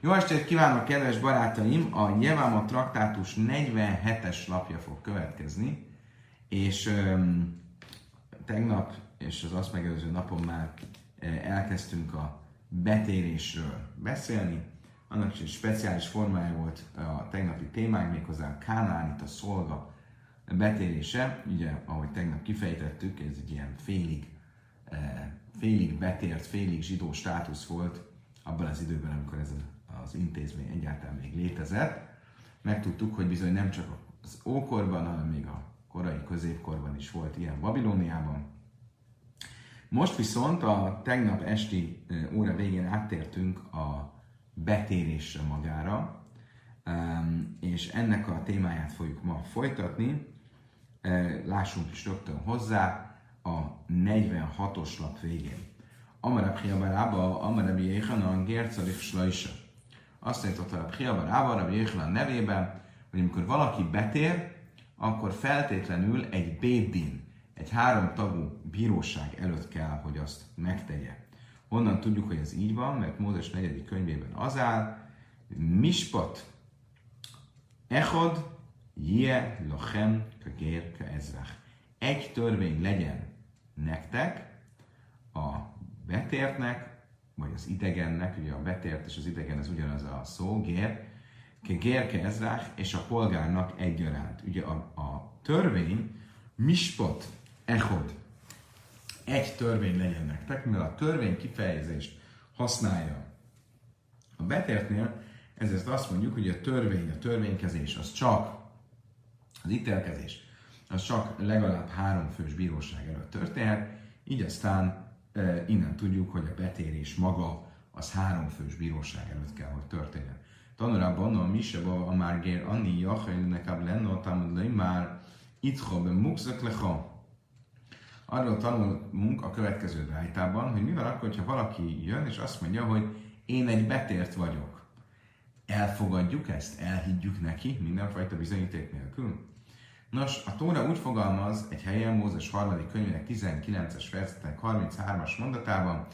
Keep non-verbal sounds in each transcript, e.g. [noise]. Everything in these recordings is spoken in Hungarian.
Jó estét kívánok, kedves barátaim! A Jeváma traktátus 47-es lapja fog következni, és um, tegnap és az azt megelőző napon már elkezdtünk a betérésről beszélni. Annak is egy speciális formája volt a tegnapi témánk, méghozzá a Kánánit, a szolga betérése. Ugye, ahogy tegnap kifejtettük, ez egy ilyen félig, félig betért, félig zsidó státusz volt abban az időben, amikor ez az intézmény egyáltalán még létezett. Megtudtuk, hogy bizony nem csak az ókorban, hanem még a korai középkorban is volt ilyen Babilóniában. Most viszont a tegnap esti óra végén áttértünk a betérésre magára, és ennek a témáját fogjuk ma folytatni. Lássunk is rögtön hozzá a 46-os lap végén. Amarab Hiabarába, Amarab Jéhanan, Slajsa. Azt mondta a Hiabarába, Rabbi Jéhanan nevében, hogy amikor valaki betér, akkor feltétlenül egy bédin, egy három tagú bíróság előtt kell, hogy azt megtegye. Honnan tudjuk, hogy ez így van, mert Mózes negyedik könyvében az áll, Mispat, Echod, Je, Lochem, Kagér, Ezrach. Egy törvény legyen nektek, a betértnek, vagy az idegennek, ugye a betért és az idegen az ugyanaz a szó, gér, Gérke Ezrach és a polgárnak egyaránt. Ugye a, a törvény, mispot, echod, egy törvény legyen nektek, mivel a törvény kifejezést használja a betértnél, ezért azt mondjuk, hogy a törvény, a törvénykezés az csak, az ítélkezés, az csak legalább három fős bíróság előtt történhet, így aztán innen tudjuk, hogy a betérés maga az három fős bíróság előtt kell, hogy történjen. Tanulában a Miseba a Márgér Anni Jachajlnek a Lenno Tamad már itthon be mukzak lecha. Arról tanulunk a következő rájtában, hogy mi van akkor, ha valaki jön és azt mondja, hogy én egy betért vagyok. Elfogadjuk ezt? Elhiggyük neki mindenfajta bizonyíték nélkül? Nos, a Tóra úgy fogalmaz egy helyen Mózes harmadik könyvének 19-es fejezetek 33-as mondatában,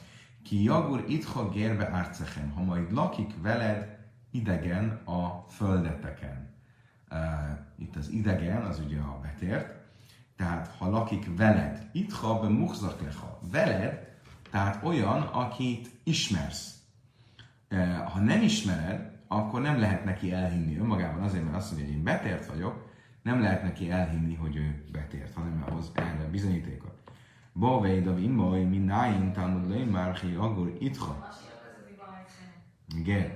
ki jagur itha gérbe árcechem, ha majd lakik veled idegen a földeteken. Uh, itt az idegen, az ugye a betért, tehát ha lakik veled, itt ha be muhzaklecha, veled, tehát olyan, akit ismersz. Uh, ha nem ismered, akkor nem lehet neki elhinni önmagában azért, mert azt mondja, hogy én betért vagyok, nem lehet neki elhinni, hogy ő betért, hanem ahhoz erre bizonyítékot. Bavéd a vimmaj, mi nájn, talmud már hi agor itha. Igen.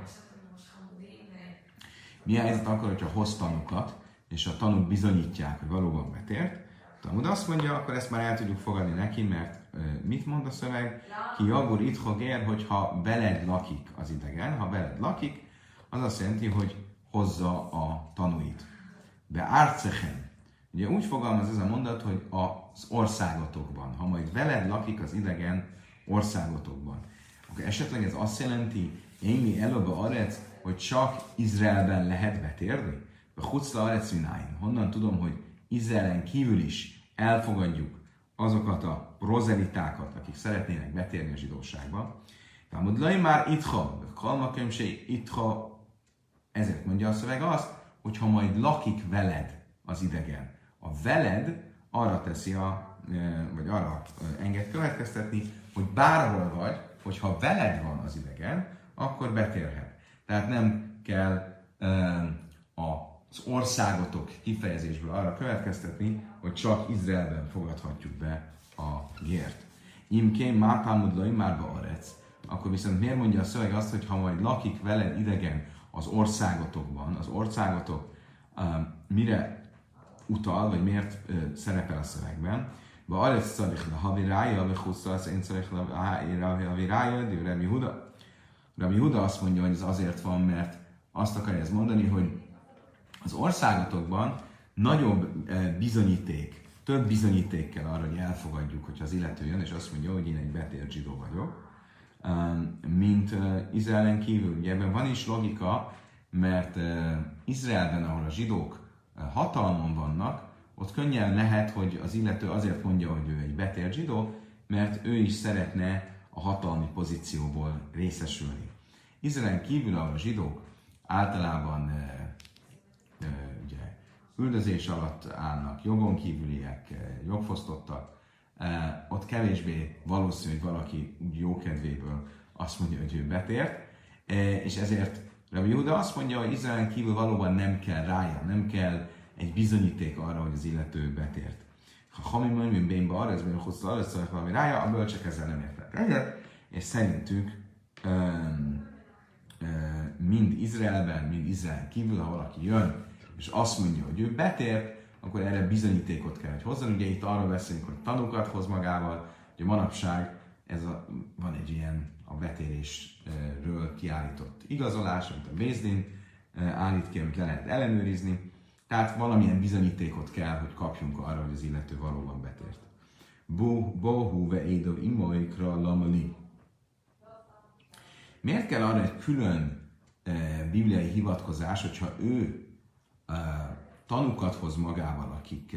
Mi a helyzet akkor, hogyha hoz tanukat, és a tanúk bizonyítják, hogy valóban betért, Talmud azt mondja, akkor ezt már el tudjuk fogadni neki, mert mit mond a szöveg? Ki jagur itho gér, hogyha veled lakik az idegen, ha veled lakik, az azt jelenti, hogy hozza a tanúit. Be árcehen. Ugye úgy fogalmaz ez a mondat, hogy az országotokban, ha majd veled lakik az idegen országotokban, akkor esetleg ez azt jelenti, én mi előbb arec, hogy csak Izraelben lehet betérni? A Hucla Arecvináin. Honnan tudom, hogy Izraelen kívül is elfogadjuk azokat a prozelitákat, akik szeretnének betérni a zsidóságba. Tehát Lai már itha, kalmaköm se itha, ezért mondja a szöveg azt, hogy ha majd lakik veled az idegen. A veled arra teszi a, e, vagy arra e, enged következtetni, hogy bárhol vagy, hogyha veled van az idegen, akkor betérhet. Tehát nem kell az országotok kifejezésből arra következtetni, hogy csak Izraelben fogadhatjuk be a gért. Imkén mápámudlai már arec. Akkor viszont miért mondja a szöveg azt, hogy ha majd lakik veled idegen az országotokban, az országotok mire utal, vagy miért szerepel a szövegben? Ba arec szarich le havirája, ve huszasz én szarich le havirája, de Remi Huda. Rabbi Huda azt mondja, hogy ez azért van, mert azt akarja ez mondani, hogy az országotokban nagyobb bizonyíték, több bizonyíték kell arra, hogy elfogadjuk, hogyha az illető jön, és azt mondja, hogy én egy betért zsidó vagyok, mint eh, Izraelen kívül. Ugye ebben van is logika, mert eh, Izraelben, ahol a zsidók hatalmon vannak, ott könnyen lehet, hogy az illető azért mondja, hogy ő egy betért zsidó, mert ő is szeretne a hatalmi pozícióból részesülni. Izraelen kívül, ahol a zsidók általában ugye, üldözés alatt állnak, jogon kívüliek, jogfosztottak, ott kevésbé valószínű, hogy valaki úgy jókedvéből azt mondja, hogy ő betért, e, és ezért Rabbi Júda azt mondja, hogy Izraelen kívül valóban nem kell rája, nem kell egy bizonyíték arra, hogy az illető betért. Ha Hami Möjmén Bénba arra, ez még hosszú arra, szóval valami rája, a bölcsek ezzel nem értek egyet, és szerintük um, mind Izraelben, mind Izrael kívül, ha valaki jön, és azt mondja, hogy ő betért, akkor erre bizonyítékot kell, hogy hozzon. Ugye itt arról beszélünk, hogy tanúkat hoz magával, hogy manapság ez a, van egy ilyen a betérésről kiállított igazolás, amit a Bézdin állít ki, amit le lehet ellenőrizni. Tehát valamilyen bizonyítékot kell, hogy kapjunk arra, hogy az illető valóban betért. Bohu ve édov imoikra lamali. Miért kell arra egy külön bibliai hivatkozás, hogyha ő tanukat hoz magával, akik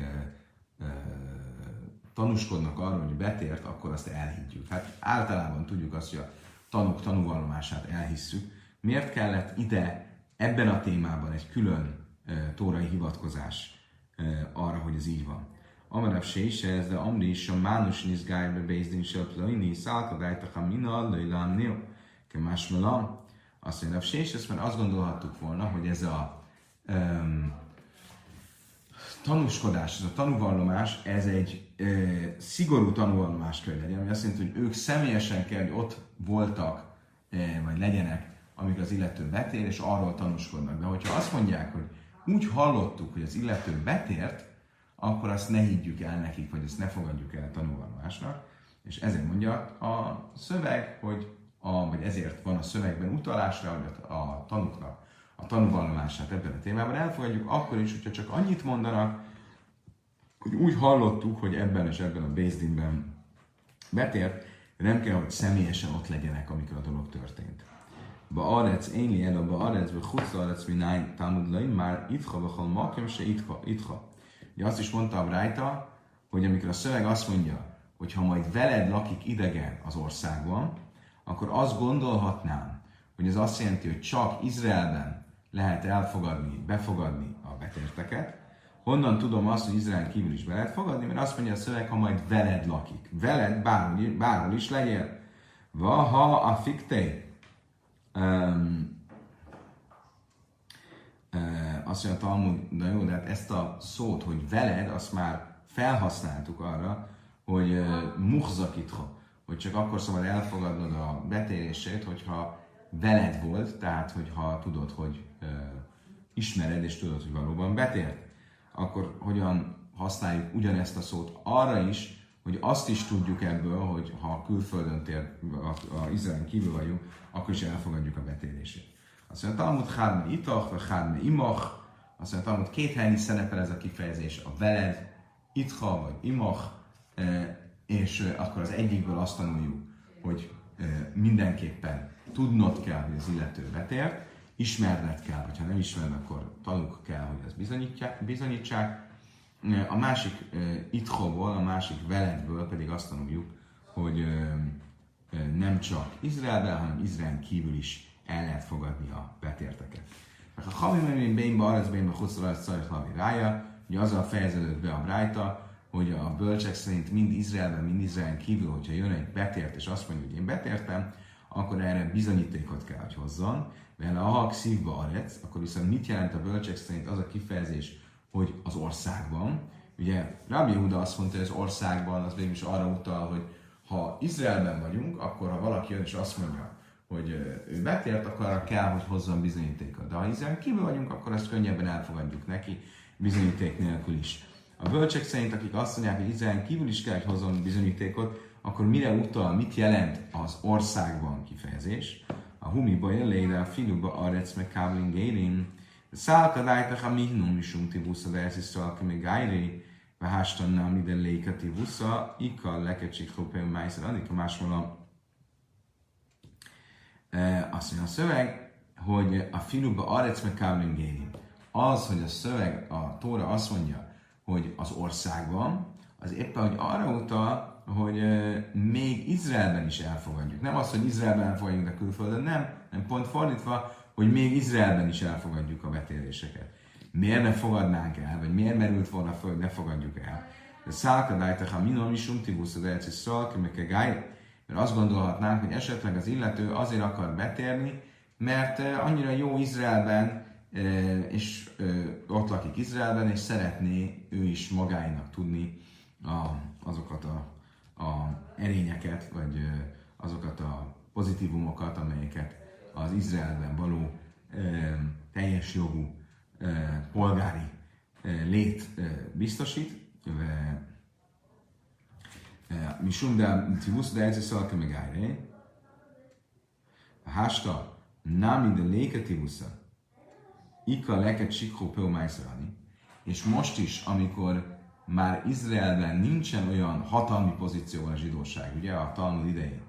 tanúskodnak arról, hogy betért, akkor azt elhiggyük. Hát általában tudjuk azt, hogy a tanúk tanúvallomását elhisszük. Miért kellett ide ebben a témában egy külön e, tórai hivatkozás arra, hogy ez így van? Amarav se ez, de Amri is a Mánus Nizgájbe Bézdin Söplöini, Szálkadájtaka Mina, Lőlám Nil, Kemásmelam. Azt mondja, se ezt mert azt gondolhattuk volna, hogy ez a um, tanúskodás, ez a tanúvallomás, ez egy e, szigorú tanúvallomás kell legyen, ami azt jelenti, hogy ők személyesen kell, hogy ott voltak, e, vagy legyenek, amikor az illető betér, és arról tanúskodnak. De hogyha azt mondják, hogy úgy hallottuk, hogy az illető betért, akkor azt ne higgyük el nekik, vagy ezt ne fogadjuk el tanúvallomásnak. És ezért mondja a szöveg, hogy a, vagy ezért van a szövegben utalásra, hogy a tanúknak a tanúvallomását ebben a témában elfogadjuk, akkor is, hogyha csak annyit mondanak, hogy úgy hallottuk, hogy ebben és ebben a Bézdinben betért, de nem kell, hogy személyesen ott legyenek, amikor a dolog történt. Ba arec, én li ba arec, be chutz arec, mi náj, támud már itcha, bachal makem, se itcha, itcha. Ugye azt is mondtam rajta, hogy amikor a szöveg azt mondja, hogy ha majd veled lakik idegen az országban, akkor azt gondolhatnám, hogy ez azt jelenti, hogy csak Izraelben lehet elfogadni, befogadni a betérteket. Honnan tudom azt, hogy Izrael kívül is be lehet fogadni? Mert azt mondja a szöveg, ha majd veled lakik. Veled bárhol, bárhol is legyél. Vaha a fiktei. Um, azt mondja a Talmud, de jó, de hát ezt a szót, hogy veled, azt már felhasználtuk arra, hogy uh, muhzakitha, hogy csak akkor szabad elfogadnod a betérését, hogyha veled volt, tehát hogyha tudod, hogy ismered és tudod, hogy valóban betért, akkor hogyan használjuk ugyanezt a szót arra is, hogy azt is tudjuk ebből, hogy ha külföldön tér, a, Izrael kívül vagyunk, akkor is elfogadjuk a betérését. Azt mondja, Talmud hárme itach, vagy hárme imach, azt mondja, Talmud két helyen is szerepel ez a kifejezés, a veled, itha vagy imach, és akkor az egyikből azt tanuljuk, hogy mindenképpen tudnod kell, hogy az illető betért, ismerned kell, hogyha nem ismered, akkor tanúk kell, hogy ezt bizonyítsák. A másik itthóból, a másik veledből pedig azt tanuljuk, hogy nem csak Izraelben, hanem Izrael kívül is el lehet fogadni a betérteket. A Hamimemén Bénba, Arec Bénba, Hosszal, Szajt Lavi Rája, ugye azzal fejeződött be a Brájta, hogy a bölcsek szerint mind Izraelben, mind Izrael kívül, hogyha jön egy betért, és azt mondja, hogy én betértem, akkor erre bizonyítékot kell, hogy hozzon, mert a hak szívba arec, akkor viszont mit jelent a bölcsek szerint az a kifejezés, hogy az országban. Ugye Rabbi Huda azt mondta, hogy az országban az végül is arra utal, hogy ha Izraelben vagyunk, akkor ha valaki jön és azt mondja, hogy ő betért, akkor arra kell, hogy hozzon bizonyítékot. De ha Izrael kívül vagyunk, akkor ezt könnyebben elfogadjuk neki, bizonyíték nélkül is. A bölcsek szerint, akik azt mondják, hogy Izrael kívül is kell, hogy hozzon bizonyítékot, akkor mire utal, mit jelent az országban kifejezés? A humiba jeléde, a finuba arec meg káblin gérin, szálka dájtak a mihnum misum tibusza, de ez is szalka meg gájri, Vehástan ide lékati vusza, ika lekecsik hópél májszer, addig a másmóla. Azt mondja a szöveg, hogy a finuba arec meg káblin Az, hogy a szöveg, a Tóra azt mondja, hogy az országban, az éppen, hogy arra utal, hogy még Izraelben is elfogadjuk. Nem az, hogy Izraelben elfogadjuk, de külföldön nem, nem pont fordítva, hogy még Izraelben is elfogadjuk a betéréseket. Miért ne fogadnánk el, vagy miért merült volna föl, hogy ne fogadjuk el? De szálkadájtak a minom is untibusz az elci szalkemekegáj, mert azt gondolhatnánk, hogy esetleg az illető azért akar betérni, mert annyira jó Izraelben, és ott lakik Izraelben, és szeretné ő is magáinak tudni azokat a, a erényeket, vagy azokat a pozitívumokat, amelyeket az Izraelben való teljes jogú polgári lét biztosít. Mishum de Timus de Ece Szalke meg Ájré. A hásta Nami de Léke Timusza. Ika leket Sikó Peumájszarani. És most is, amikor már Izraelben nincsen olyan hatalmi pozíció a zsidóság, ugye, a Talmud idején,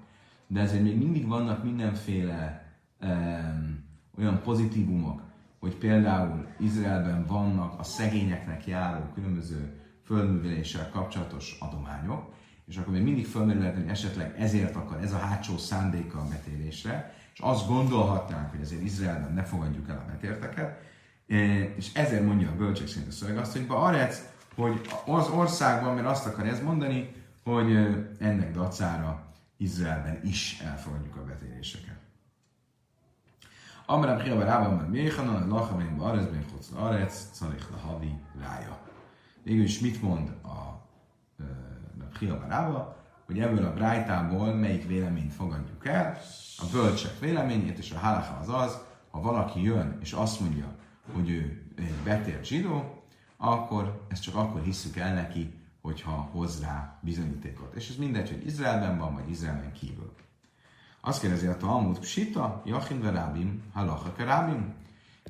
de ezért még mindig vannak mindenféle um, olyan pozitívumok, hogy például Izraelben vannak a szegényeknek járó különböző földműveléssel kapcsolatos adományok, és akkor még mindig felmerülhet, hogy esetleg ezért akar ez a hátsó szándéka a betérésre, és azt gondolhatnánk, hogy azért Izraelben ne fogadjuk el a betérteket, e, és ezért mondja a bölcsek szerint a szöveg azt, hogy Arec, hogy az országban, mert azt akar ez mondani, hogy ennek dacára Izraelben is elfogadjuk a betéréseket. Amrám Hiaba Rában már Méhanan, a Lachamein Arezben Chocz Arec, Calich Lahavi Rája. Végül is mit mond a Hiaba hogy ebből a brájtából melyik véleményt fogadjuk el, a bölcsek véleményét, és a halacha az az, ha valaki jön és azt mondja, hogy ő egy betért zsidó, akkor ezt csak akkor hisszük el neki, hogyha hoz rá bizonyítékot. És ez mindegy, hogy Izraelben van, vagy Izraelben kívül. Azt kérdezi a Talmud, Psita, Jachin Verábim, Halacha Kerábim.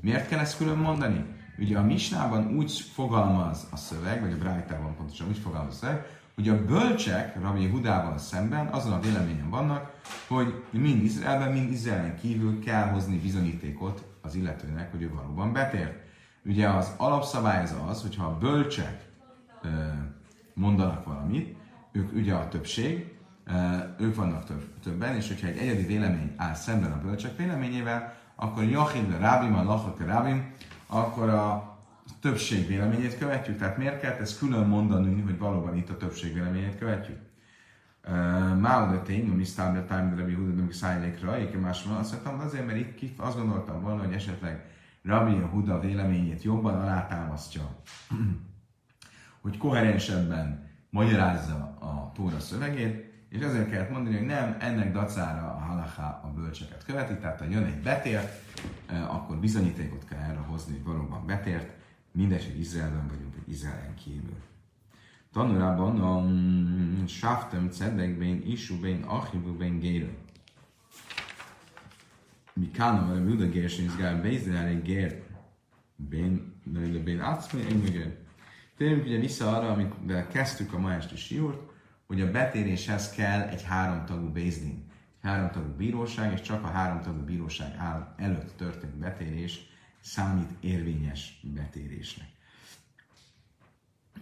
Miért kell ezt külön mondani? Ugye a Misnában úgy fogalmaz a szöveg, vagy a Brájtában pontosan úgy fogalmaz a szöveg, hogy a bölcsek Rabbi Hudával szemben azon a véleményen vannak, hogy mind Izraelben, mind Izraelen kívül kell hozni bizonyítékot az illetőnek, hogy ő valóban betért. Ugye az alapszabály az az, hogyha a bölcsek mondanak valamit, ők ugye a többség, ők vannak több, többen, és hogyha egy egyedi vélemény áll szemben a bölcsek véleményével, akkor Jachim Rábim, a Lachak Rábim, akkor a többség véleményét követjük. Tehát miért kell ezt külön mondani, hogy valóban itt a többség véleményét követjük? Máu de tény, mi sztábja time, de Rabbi Huda, de szájlékra, én más van, azt mondtam, azért, mert itt azt gondoltam volna, hogy esetleg Rabbi Huda véleményét jobban alátámasztja, [clears throat] hogy koherensebben magyarázza a Tóra szövegét, és ezért kellett mondani, hogy nem, ennek dacára a halaká a bölcseket követi, tehát ha jön egy betért, akkor bizonyítékot kell erre hozni, hogy valóban betért, Mindegy, hogy Izraelben vagyunk, vagy Izraelen kívül. Tanulában a mm, Saftem Cedekben, Isubén, Achivubén, Gére. Mi kánom, a Juda Gersen, Izrael, Bézrael, Gér, Bén, Bén Acmé, Engegér. Térjünk ugye vissza arra, amit kezdtük a ma esti siúrt, hogy a betéréshez kell egy háromtagú bézdin, egy háromtagú bíróság, és csak a háromtagú bíróság áll előtt történt betérés számít érvényes betérésnek.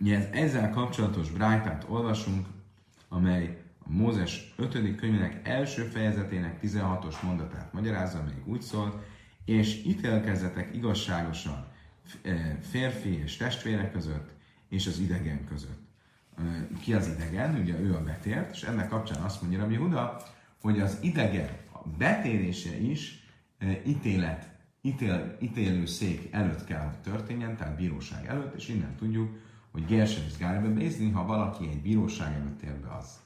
Ugye ezzel kapcsolatos brájtát olvasunk, amely Mózes 5. könyvének első fejezetének 16-os mondatát magyarázza, még úgy szól, és ítélkezzetek igazságosan eh, férfi és testvérek között, és az idegen között. Eh, ki az idegen? Ugye ő a betért, és ennek kapcsán azt mondja Rabbi Huda, hogy az idegen a betérése is eh, ítélet ítél, ítélő szék előtt kell, hogy történjen, tehát bíróság előtt, és innen tudjuk, hogy Gersen és Gárbe ha valaki egy bíróság előtt tér be, az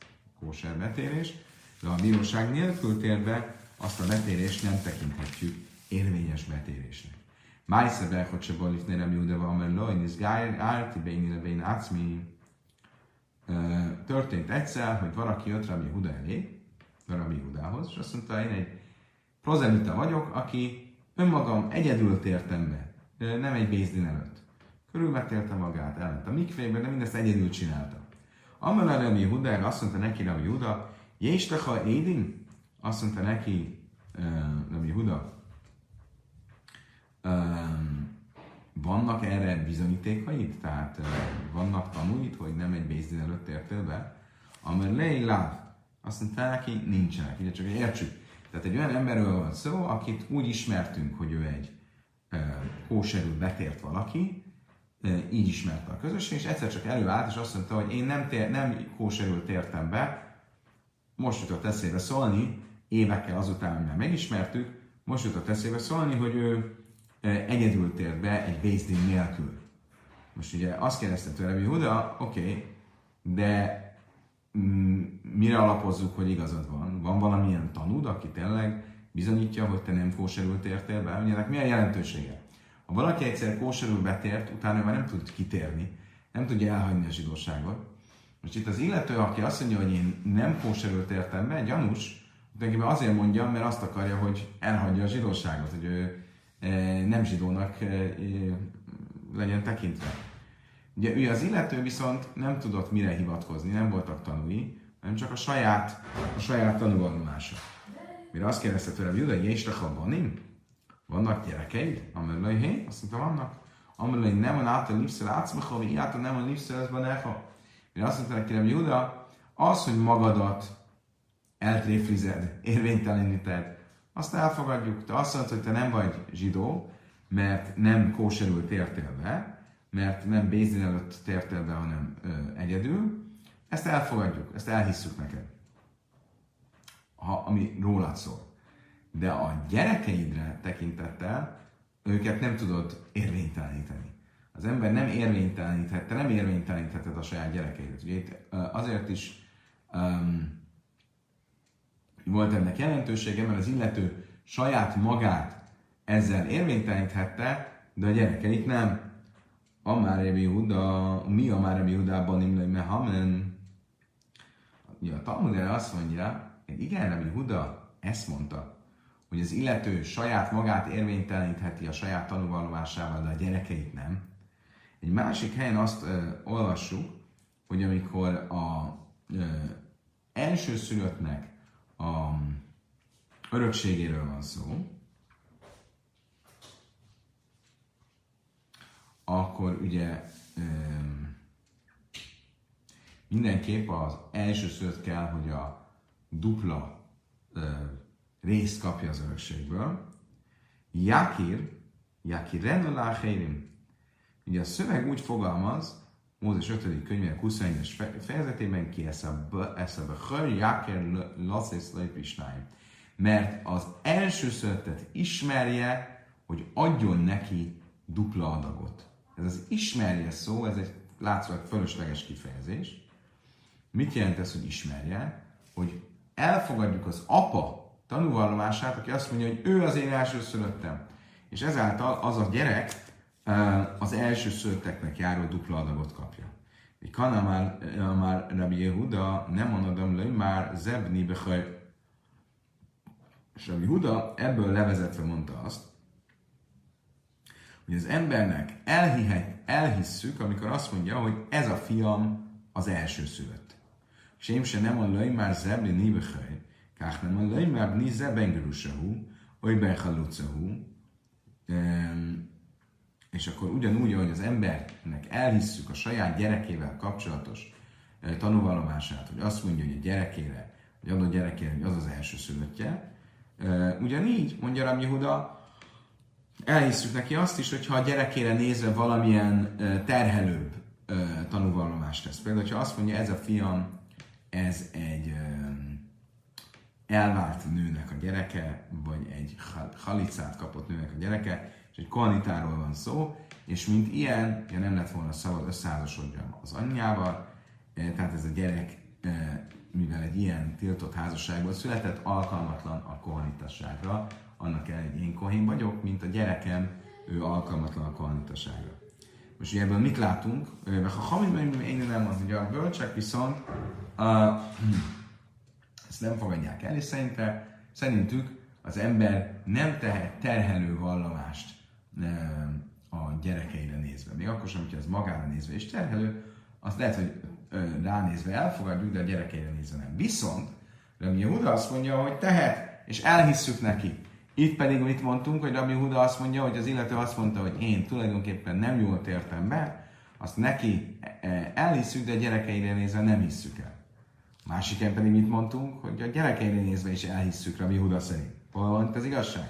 kóser betérés, de a bíróság nélkül tér be, azt a betérést nem tekinthetjük érvényes betérésnek. Májsze hogy se balif nérem judeva, amely lojnisz gárti béni bén ácmi. Történt egyszer, hogy valaki jött Rabbi Huda elé, Rabbi Hudához, és azt mondta, én egy prozelita vagyok, aki önmagam egyedül tértem be, nem egy bézdin előtt. Körülmetérte magát, elment a mikvébe, de mindezt egyedül csinálta. Amelá Rami Huda, azt mondta neki Rami Huda, Jésteha Édin? Azt mondta neki Rami Huda, vannak erre bizonyítékaid? Tehát vannak tanúid, hogy nem egy bézdin előtt tértél be? Amar lei láv. Azt mondta neki, nincsenek. Ugye csak értsük. Tehát egy olyan emberről van szó, akit úgy ismertünk, hogy ő egy kóserül betért valaki, így ismerte a közösség, és egyszer csak előállt, és azt mondta, hogy én nem, tér, nem kóserül tértem be, most jutott eszébe szólni, évekkel azután, hogy megismertük, most jutott eszébe szólni, hogy ő egyedül tért be egy Bézdin nélkül. Most ugye azt kérdezte tőle, hogy Huda, oké, okay, de mm, mire alapozzuk, hogy igazad van? Van valamilyen tanúd, aki tényleg bizonyítja, hogy te nem kóserül tértél be? Ugye ennek milyen jelentősége? Valaki egyszer kóserül betért, utána már nem tud kitérni, nem tudja elhagyni a zsidóságot. Most itt az illető, aki azt mondja, hogy én nem kóserül tértem be, gyanús, tulajdonképpen azért mondja, mert azt akarja, hogy elhagyja a zsidóságot, hogy ő e, nem zsidónak e, e, legyen tekintve. Ugye ő az illető viszont nem tudott mire hivatkozni, nem voltak tanúi, hanem csak a saját, a saját tanúvallomása. Mire azt kérdezte tőle, hogy Juda, és banim? Vannak gyerekeid? Amelői, hé? Azt mondta, vannak. Amelői nem van által lipszel átszmecha, vagy által nem van lipszel ez baneha. Mire azt mondta neki, hogy Juda, az, hogy magadat eltréflized, érvényteleníted, azt elfogadjuk. Te azt mondod, hogy te nem vagy zsidó, mert nem kóserül tértél be, mert nem Bézin előtt tértél be, hanem ö, egyedül. Ezt elfogadjuk, ezt elhisszük neked, ha, ami rólad szól. De a gyerekeidre tekintettel őket nem tudod érvényteleníteni. Az ember nem érvénytelenítette, nem érvénytelenítheted a saját gyerekeidet. Ugye itt azért is um, volt ennek jelentősége, mert az illető saját magát ezzel érvényteleníthette, de a gyerekeit nem. Amár Rebi Huda, mi Amár Rebi Hudában imlai mehamen? Ja, a Talmud erre azt mondja, hogy igen, Rebi Huda ezt mondta, hogy az illető saját magát érvénytelenítheti a saját tanúvallomásával, de a gyerekeit nem. Egy másik helyen azt ö, olvassuk, hogy amikor a ö, elsőszülöttnek a örökségéről van szó, akkor ugye mindenképp az első szőt kell, hogy a dupla részt kapja az örökségből. Jakir, Jakir rendelá Ugye a szöveg úgy fogalmaz, Mózes 5. könyvének 21-es fejezetében ki eszebe Jakir lasszész lejpisnáim. Mert az első szövetet ismerje, hogy adjon neki dupla adagot. Ez az ismerje szó, ez egy látszólag fölösleges kifejezés. Mit jelent ez, hogy ismerje? Hogy elfogadjuk az apa tanúvallomását, aki azt mondja, hogy ő az én elsőszülöttem. És ezáltal az a gyerek az elsőszülötteknek járó dupla adagot kapja. Kana már, már Rabbi Yehuda nem mondom le, már zebni behaj. És Rabbi Yehuda ebből levezetve mondta azt, hogy az embernek elhihet, elhisszük, amikor azt mondja, hogy ez a fiam az első szülött. És én se nem a löj már zebli kách nem a löj már bni zebengerusahu, oly benchalucahu, és akkor ugyanúgy, ahogy az embernek elhisszük a saját gyerekével kapcsolatos tanúvallomását, hogy azt mondja, hogy a gyerekére, vagy adott gyerekére, hogy az az első szülöttje, ugyanígy, mondja Rabbi Huda, elhisszük neki azt is, hogyha a gyerekére nézve valamilyen terhelőbb tanúvallomást tesz. Például, ha azt mondja, ez a fiam, ez egy elvált nőnek a gyereke, vagy egy halicát kapott nőnek a gyereke, és egy kohanitáról van szó, és mint ilyen, ja nem lett volna szabad összeházasodjon az anyjával, tehát ez a gyerek, mivel egy ilyen tiltott házasságból született, alkalmatlan a kohanitasságra, annak el, hogy én kohén vagyok, mint a gyerekem, ő alkalmatlan a kohanitaságra. Most ugye ebből mit látunk? Ha hamid én nem mondom, hogy a bölcsek viszont uh, ezt nem fogadják el, és szerinte, szerintük az ember nem tehet terhelő vallomást uh, a gyerekeire nézve. Még akkor sem, hogyha ez magára nézve és terhelő, azt lehet, hogy ránézve elfogadjuk, de a gyerekeire nézve nem. Viszont, Rabbi Yehuda azt mondja, hogy tehet, és elhisszük neki. Itt pedig mit mondtunk, hogy Rabbi Huda azt mondja, hogy az illető azt mondta, hogy én tulajdonképpen nem jól tértem be, azt neki e, elhisszük, de a gyerekeire nézve nem hisszük el. Másik pedig mit mondtunk, hogy a gyerekeire nézve is elhisszük Rabbi Huda szerint. Hol van az igazság?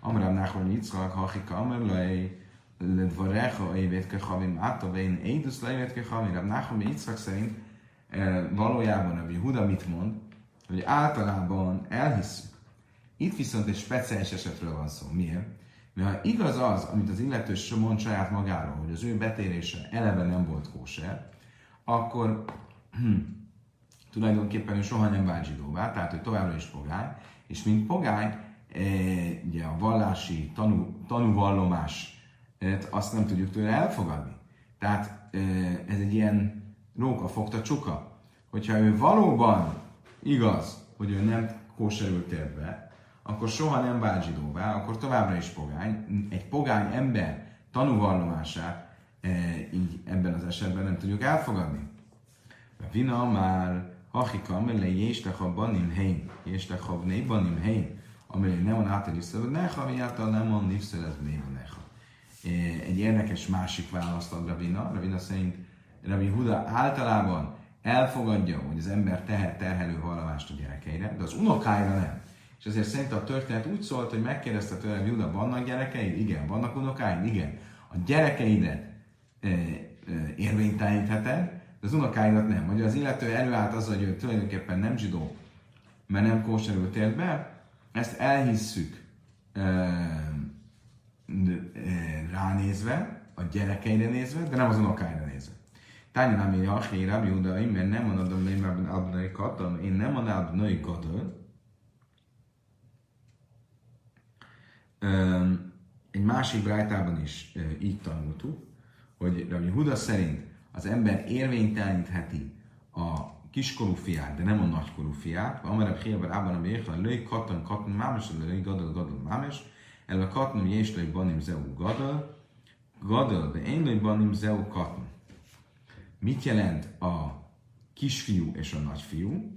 Amram Nachman Yitzchak, Hachika Amerlai, Ledvarecha, Évétke Havim, Átavein, Édusz Leivétke Havim, Rab Nachman Yitzchak szerint e, valójában Rabbi Huda mit mond, hogy általában elhisszük. Itt viszont egy speciális esetről van szó. Miért? Mert ha igaz az, amit az illető mond saját magáról, hogy az ő betérése eleve nem volt kóser, akkor [clears throat] hm, tulajdonképpen ő soha nem vált zsidóvá, tehát ő továbbra is pogány, és mint pogány, e, ugye a vallási tanú, tanúvallomás azt nem tudjuk tőle elfogadni. Tehát e, ez egy ilyen róka fogta csuka. Hogyha ő valóban igaz, hogy ő nem kóserült tért be, akkor soha nem vált zsidóvá, akkor továbbra is pogány. Egy pogány ember tanúvallomását e, így ebben az esetben nem tudjuk elfogadni. A vina már Hachika, amely jéstek a banim hein, jéstek a bnei banim hein, amely nem van átelisztelő, neha, ami által nem van nipszelez bnei neha. Egy érdekes másik választ ad Ravina. Ravina szerint Ravi Huda általában elfogadja, hogy az ember tehet terhelő vallomást a gyerekeire, de az unokáira nem. És ezért szerint a történet úgy szólt, hogy megkérdezte tőle, Juda, vannak gyerekeid? Igen. Vannak unokáid? Igen. A gyerekeidet e, e, érvénytelenítheted, az unokáidat nem. Vagy az illető előállt az, hogy ő tulajdonképpen nem zsidó, mert nem kóserül tért be, ezt elhisszük ránézve, a gyerekeire nézve, de nem az unokáira nézve. Tányi nem írja, Achi, Rabbi Uda, mert nem mondom, hogy én abnai katon, én nem mondom, abnai katon. Egy másik brájtában is így tanultuk, hogy Rabbi Huda szerint az ember érvénytelenítheti a kiskorú fiát, de nem a nagykorú fiát. Amerebb hiába abban a békben, lőj katan, katan, mámes, lőj gadol, gadol, mámes. El a katan, és lőj banim zeu gadol, gadol, de én lőj banim zeu katan. Mit jelent a kisfiú és a nagyfiú?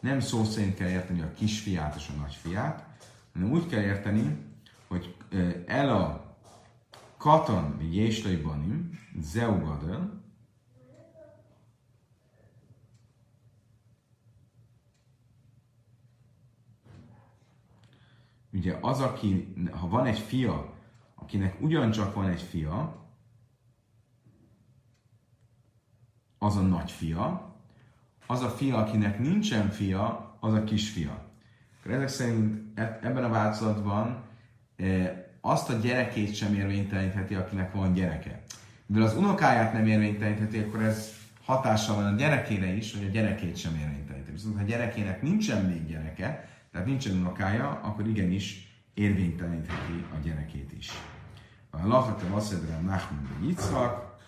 Nem szó szerint kell érteni a kisfiát és a nagyfiát, hanem úgy kell érteni, hogy el a katan jéslai banim, zeugadel, ugye az, aki, ha van egy fia, akinek ugyancsak van egy fia, az a nagyfia, az a fia, akinek nincsen fia, az a kisfia. Akkor ezek szerint e- ebben a változatban e, azt a gyerekét sem érvénytelenítheti, akinek van gyereke. Mivel az unokáját nem érvénytelenítheti, akkor ez hatással van a gyerekére is, hogy a gyerekét sem érvénytelenítheti. Viszont ha a gyerekének nincsen még gyereke, tehát nincsen unokája, akkor igenis érvénytelenítheti a gyerekét is. A Lachata Vaszedre Nachman ben Yitzhak,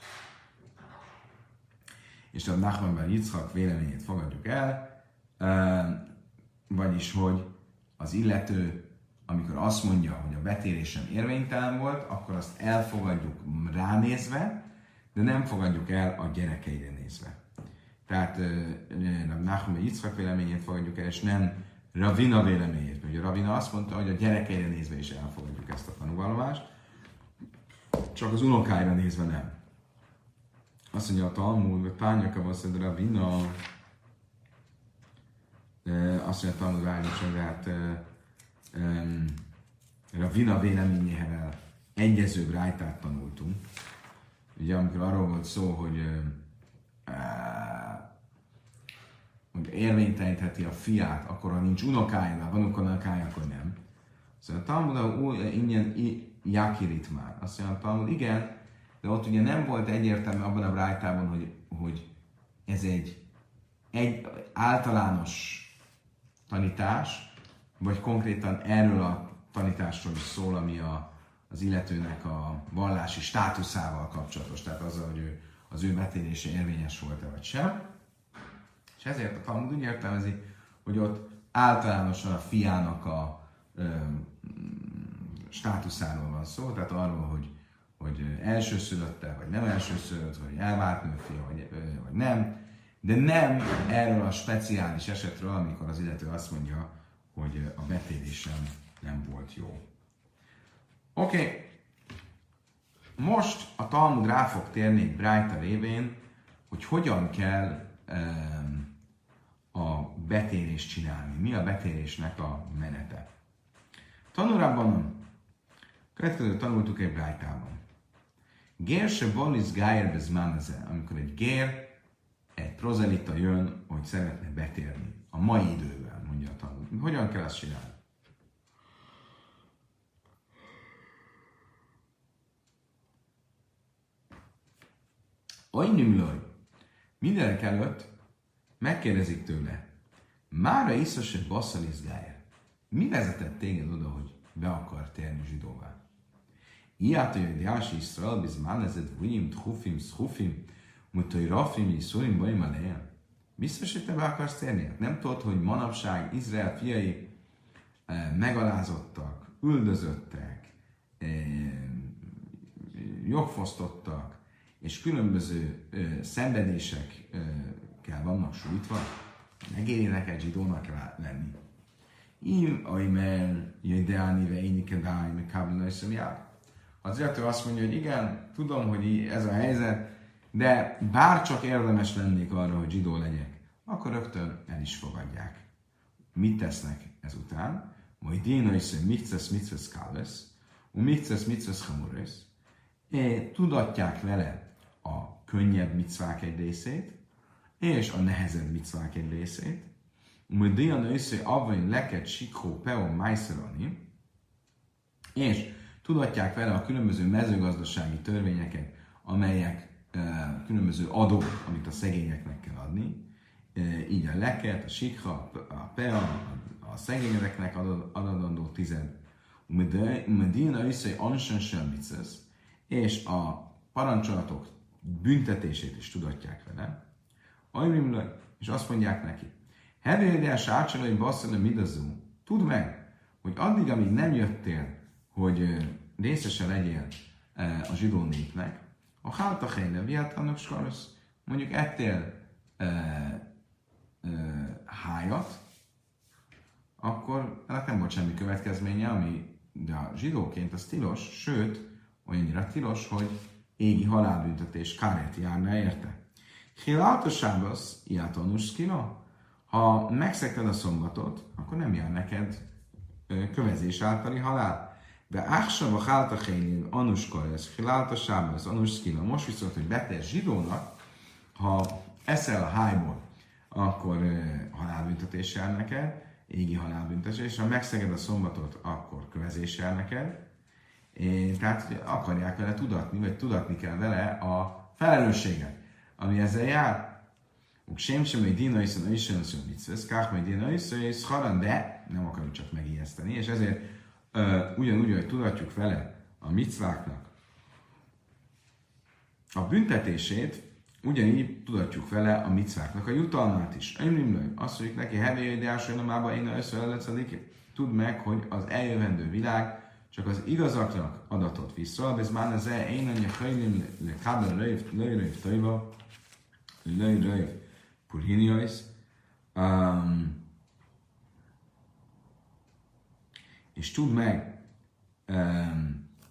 és a Nachman ben Yitzhak véleményét fogadjuk el, vagyis, hogy az illető, amikor azt mondja, hogy a betérésem érvénytelen volt, akkor azt elfogadjuk ránézve, de nem fogadjuk el a gyerekeire nézve. Tehát ben Yitzhak véleményét fogadjuk el, és nem Ravina véleményét. Ugye Ravina azt mondta, hogy a gyerekeire nézve is elfogadjuk ezt a tanúvallomást, csak az unokáira nézve nem. Azt mondja a Talmud, hogy Tányaka Vaszed Ravina, azt mondja a Talmud állítson, de hát Ravina véleményével egyezőbb rájtát tanultunk. Ugye amikor arról volt szó, hogy hogy érvénytelenítheti a fiát, akkor ha nincs unokája, van unokája, akkor nem. Szóval a Talmud ingyen Jakirit már. Azt mondja a Talmud, igen, de ott ugye nem volt egyértelmű abban a brájtában, hogy, hogy ez egy, egy általános tanítás, vagy konkrétan erről a tanításról is szól, ami a, az illetőnek a vallási státuszával kapcsolatos, tehát azzal, hogy ő, az ő betérése érvényes volt-e vagy sem. És ezért a Talmud úgy értelmezi, hogy ott általánosan a fiának a ö, státuszáról van szó, tehát arról, hogy, hogy elsőszülötte, vagy nem elsőszülött, vagy elvált nőfia, vagy, vagy nem, de nem erről a speciális esetről, amikor az illető azt mondja, hogy a betérésem nem volt jó. Oké, okay. most a Talmud rá fog térni Brájta révén, hogy hogyan kell um, a betérést csinálni. Mi a betérésnek a menete. Tanulában, következő tanultuk egy Brájtában. Gér se bolisz gájer bezmáneze, amikor egy gér, egy prozelita jön, hogy szeretne betérni. A mai időben, mondja a. Hogyan kell ezt csinálni? Ajnimlaj, mindenek előtt megkérdezik tőle, Mára iszose basszalizgájer. Mi vezetett téged oda, hogy be akar térni zsidóvá? Iát, hogy Jási Iszrael bizmán ezed vujim, tchufim, schufim, mutai rafim, iszurim, bajim alejem. Biztos, hogy te be akarsz térni? Hát nem tudod, hogy manapság Izrael fiai eh, megalázottak, üldözöttek, eh, jogfosztottak, és különböző eh, szenvedésekkel vannak sújtva, megéri neked zsidónak lenni. Im, aimer, jöjdeáni, ve énike dáj, meg kábel Az illető azt mondja, hogy igen, tudom, hogy ez a helyzet, de bárcsak érdemes lennék arra, hogy zsidó legyek, akkor rögtön el is fogadják. Mit tesznek ezután? Majd dina is mitzes mitzes kálvesz, u mitzes mitzes hamurész, tudatják vele a könnyebb mitzvák egy részét, és a nehezebb mitzvák egy részét. Majd dina össze avvain leket sikó peo májszerani, és tudatják vele a különböző mezőgazdasági törvényeket, amelyek különböző adók, amit a szegényeknek kell adni, így a leket, a sikha, a pea, a szegényeknek adandó tized, Medina össze ansan semmicesz, és a parancsolatok büntetését is tudatják vele, Ajrimle, és azt mondják neki, Hevédes ácsalai basszana midazú, tudd meg, hogy addig, amíg nem jöttél, hogy részese legyél a zsidó népnek, a háltachéne, viát annak skarasz, mondjuk ettél e, e, hájat, akkor ennek nem volt semmi következménye, ami de a zsidóként az tilos, sőt, olyannyira tilos, hogy égi halálbüntetés kárét járna érte. Hilálta sábasz, iátonus kina. Ha megszekted a szombatot, akkor nem jár neked kövezés általi halál. De Áksava Háltachénin Anuskares, Hilálta Sábesz, Anuskina, most viszont, hogy betes zsidónak, ha eszel a hájból, akkor uh, halálbüntetés jár neked, égi halálbüntetés, és ha megszeged a szombatot, akkor kövezés jár neked. Tehát akarják vele tudatni, vagy tudatni kell vele a felelősséget, ami ezzel jár. Uk sem hogy dina iszon, iszon, iszon, mitzvesz, kách, hogy dina iszon, de nem akarjuk csak megijeszteni, és ezért uh, ugyanúgy, hogy tudatjuk vele a micváknak. A büntetését, ugyanígy tudatjuk vele a micváknak a jutalmát is. Ömrimlő, azt mondjuk neki, hevély de mába én összeellecedig, tudd meg, hogy az eljövendő világ csak az igazaknak adatot vissza, ez már az e én anya hajlim le kábel röjv, lőröjv tajva, lőröjv purhiniais, um, és tudd meg,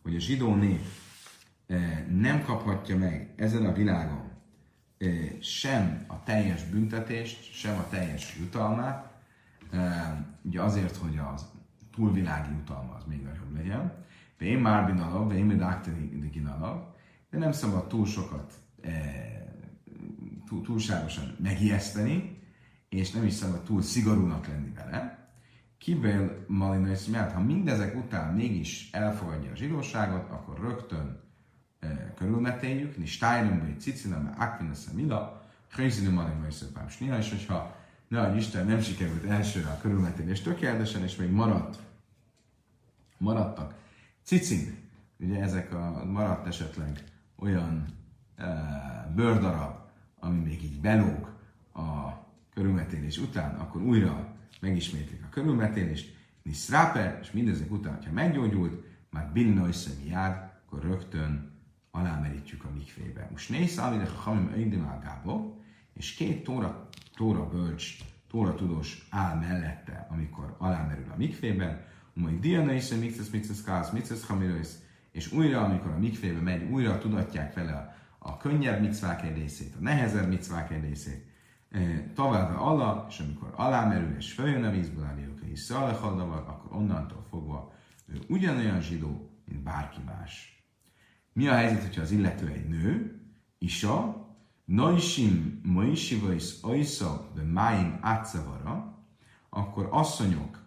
hogy a zsidó nép nem kaphatja meg ezen a világon sem a teljes büntetést, sem a teljes jutalmát, ugye azért, hogy az túlvilági jutalma az még nagyobb legyen, de én már binalav, de én még de nem szabad túl sokat, túlságosan megijeszteni, és nem is szabad túl szigorúnak lenni vele, Kibél Malinais mert ha mindezek után mégis elfogadja a zsidóságot, akkor rögtön e, körülmetéljük, ni stájlum vagy cicina, mert akvinasz a mila, hőzinő Malinais pám snia, és hogyha ne Isten nem sikerült elsőre a körülmetélés tökéletesen, és még maradt, maradtak. Cicin, ugye ezek a maradt esetleg olyan e, bőrdarab, ami még így belóg a körülmetélés után, akkor újra megismétlik a körülmetélést, Niszráper, és mindezek után, ha meggyógyult, már Bilna jár, akkor rögtön alámerítjük a mikvébe. Most nézz, amire hamim öjdim és két tóra, tóra bölcs, tóra tudós áll mellette, amikor alámerül a mikvében, majd Diana is, Mixes, Mixes, Kász, Mixes, Hamirois, és újra, amikor a mikvébe megy, újra tudatják vele a, a könnyebb micvák egy részét, a nehezebb micvák egy részét, tovább Allah, és amikor alámerül és följön a vízből, álljuk és szalechadavar, akkor onnantól fogva ő ugyanolyan zsidó, mint bárki más. Mi a helyzet, hogyha az illető egy nő, isa, noisim moisivais oisza de máim átszavara, akkor asszonyok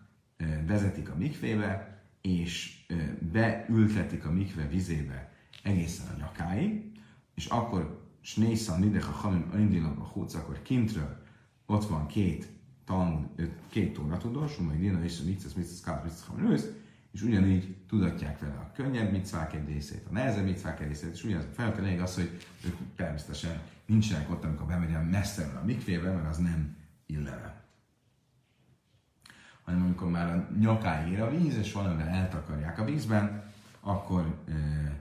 vezetik a mikvébe, és beültetik a mikve vizébe egészen a nyakáig, és akkor Snészan Nidech a Hamim Öndilak a Húc, akkor kintről ott van két Talmud, két tóra tudós, majd Dina és a Mitzes, Mitzes, Kát, Mitzes, és ugyanígy tudatják vele a könnyebb micvák egy részét, a nehezebb micvák egy részét, és ugyanaz fel kell az, hogy ők természetesen nincsenek ott, amikor bemegyem messze a mikvébe, mert az nem illene. Hanem amikor már a nyakáig ér a víz, és valamivel eltakarják a vízben, akkor, eh,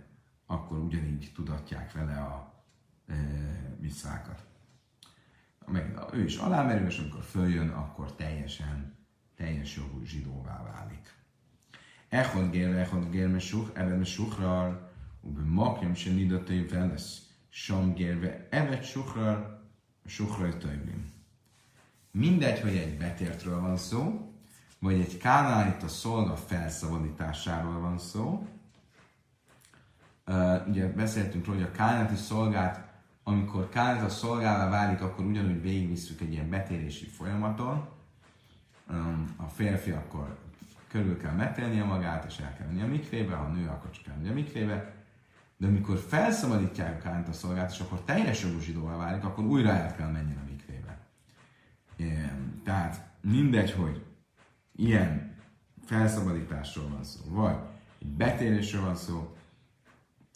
akkor ugyanígy tudatják vele a visszákat. Meg ő is alámerül, és amikor följön, akkor teljesen, teljes jogú zsidóvá válik. Echod gér, echod gér, mesuch, evet mesukrar, ube makjam se nidatai velesz, som gérve, evet sukrar, sukrar töjvim. Mindegy, hogy egy betértről van szó, vagy egy a szolga felszabadításáról van szó. Uh, ugye beszéltünk róla, hogy a kánáti szolgát amikor Kánza szolgálva válik, akkor ugyanúgy végigvisszük egy ilyen betérési folyamaton. A férfi akkor körül kell metélnie magát, és el kell menni a mikvébe, ha a nő, akkor csak elmenni a mikvébe. De amikor felszabadítják a Kánta szolgát, és akkor teljes jogú zsidóvá válik, akkor újra el kell menjen a mikvébe. Tehát mindegy, hogy ilyen felszabadításról van szó, vagy egy betérésről van szó,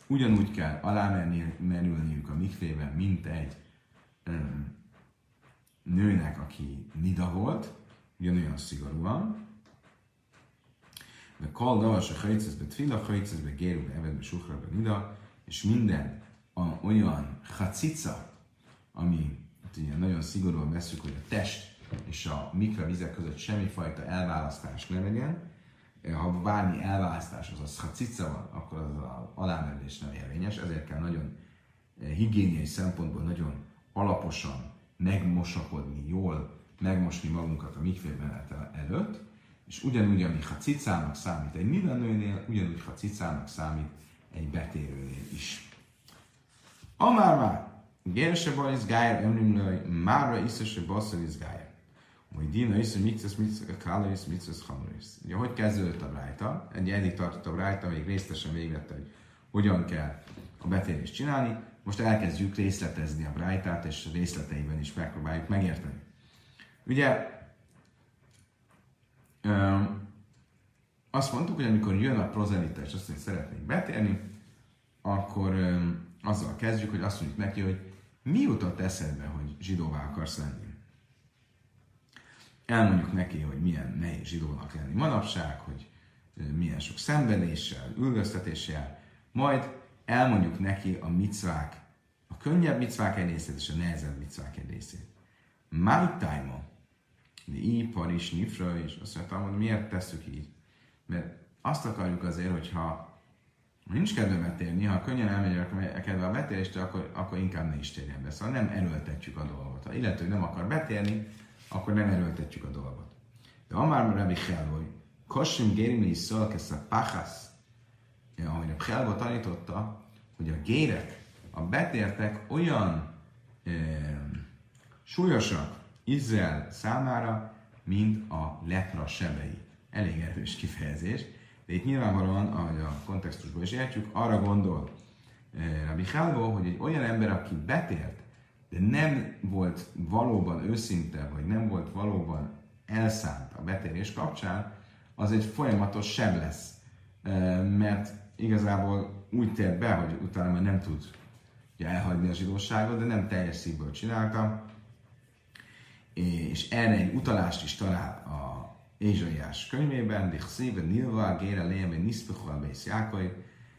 ugyanúgy kell alámerülniük a mikvében, mint egy um, nőnek, aki nida volt, ugyanolyan szigorúan. De kal davas a hajcezbe tvila, hajcezbe gérube, evedbe suhraba nida, és minden a, olyan hacica, ami hát ugye nagyon szigorúan veszük, hogy a test és a mikve vizek között semmifajta elválasztás ne legyen, ha bármi elválasztás, az ha cica van, akkor az a alámerülés nem érvényes, ezért kell nagyon eh, higiéniai szempontból nagyon alaposan megmosakodni, jól megmosni magunkat a mikvében előtt, és ugyanúgy, ami ha cicának számít egy mindenőnél, ugyanúgy ha cicának számít egy betérőnél is. Amár már, Gerse bajsz gájer emlimlőj, márra iszese basszal is. Hogy Dina is, hogy mitzvesz, mitzvesz, kálaris, mitzvesz, hamaris. Ugye, hogy kezdődött a brájta? Egy eddig tartott a brájta, még részletesen végigvette, hogy hogyan kell a betérést csinálni. Most elkezdjük részletezni a brájtát, és részleteiben is megpróbáljuk megérteni. Ugye, öm, azt mondtuk, hogy amikor jön a prozelita, és azt mondja, szeretnénk betérni, akkor öm, azzal kezdjük, hogy azt mondjuk neki, hogy mi jutott eszedbe, hogy zsidóvá akarsz lenni elmondjuk neki, hogy milyen nehéz zsidónak lenni manapság, hogy milyen sok szenvedéssel, üldöztetéssel, majd elmondjuk neki a micvák, a könnyebb micvák egy részét és a nehezebb micvák egy részét. My time i Paris nifra, és azt mondtam, hogy miért tesszük így? Mert azt akarjuk azért, hogyha nincs kedve betérni, ha könnyen elmegyek a kedve a betérést, akkor, akkor inkább ne is térjen be. Szóval nem erőltetjük a dolgot. Ha illető nem akar betérni, akkor nem erőltetjük a dolgot. De Amár Rabbi Helvoy, Kosim Gérimi Szolkesz a Pachasz, ahogy a Helva tanította, hogy a gérek, a betértek olyan e, súlyosak Izrael számára, mint a lepra sebei. Elég erős kifejezés, de itt nyilvánvalóan, ahogy a kontextusból is értjük, arra gondol e, Rabbi Helvo, hogy egy olyan ember, aki betért, de nem volt valóban őszinte, vagy nem volt valóban elszánt a betérés kapcsán, az egy folyamatos seb lesz. Mert igazából úgy tért be, hogy utána már nem tud ugye, elhagyni a zsidóságot, de nem teljes szívből csinálta. És erre egy utalást is talál a Ézsaiás könyvében, szépen nilva, gére lébe, niszpechol, bész Jákai.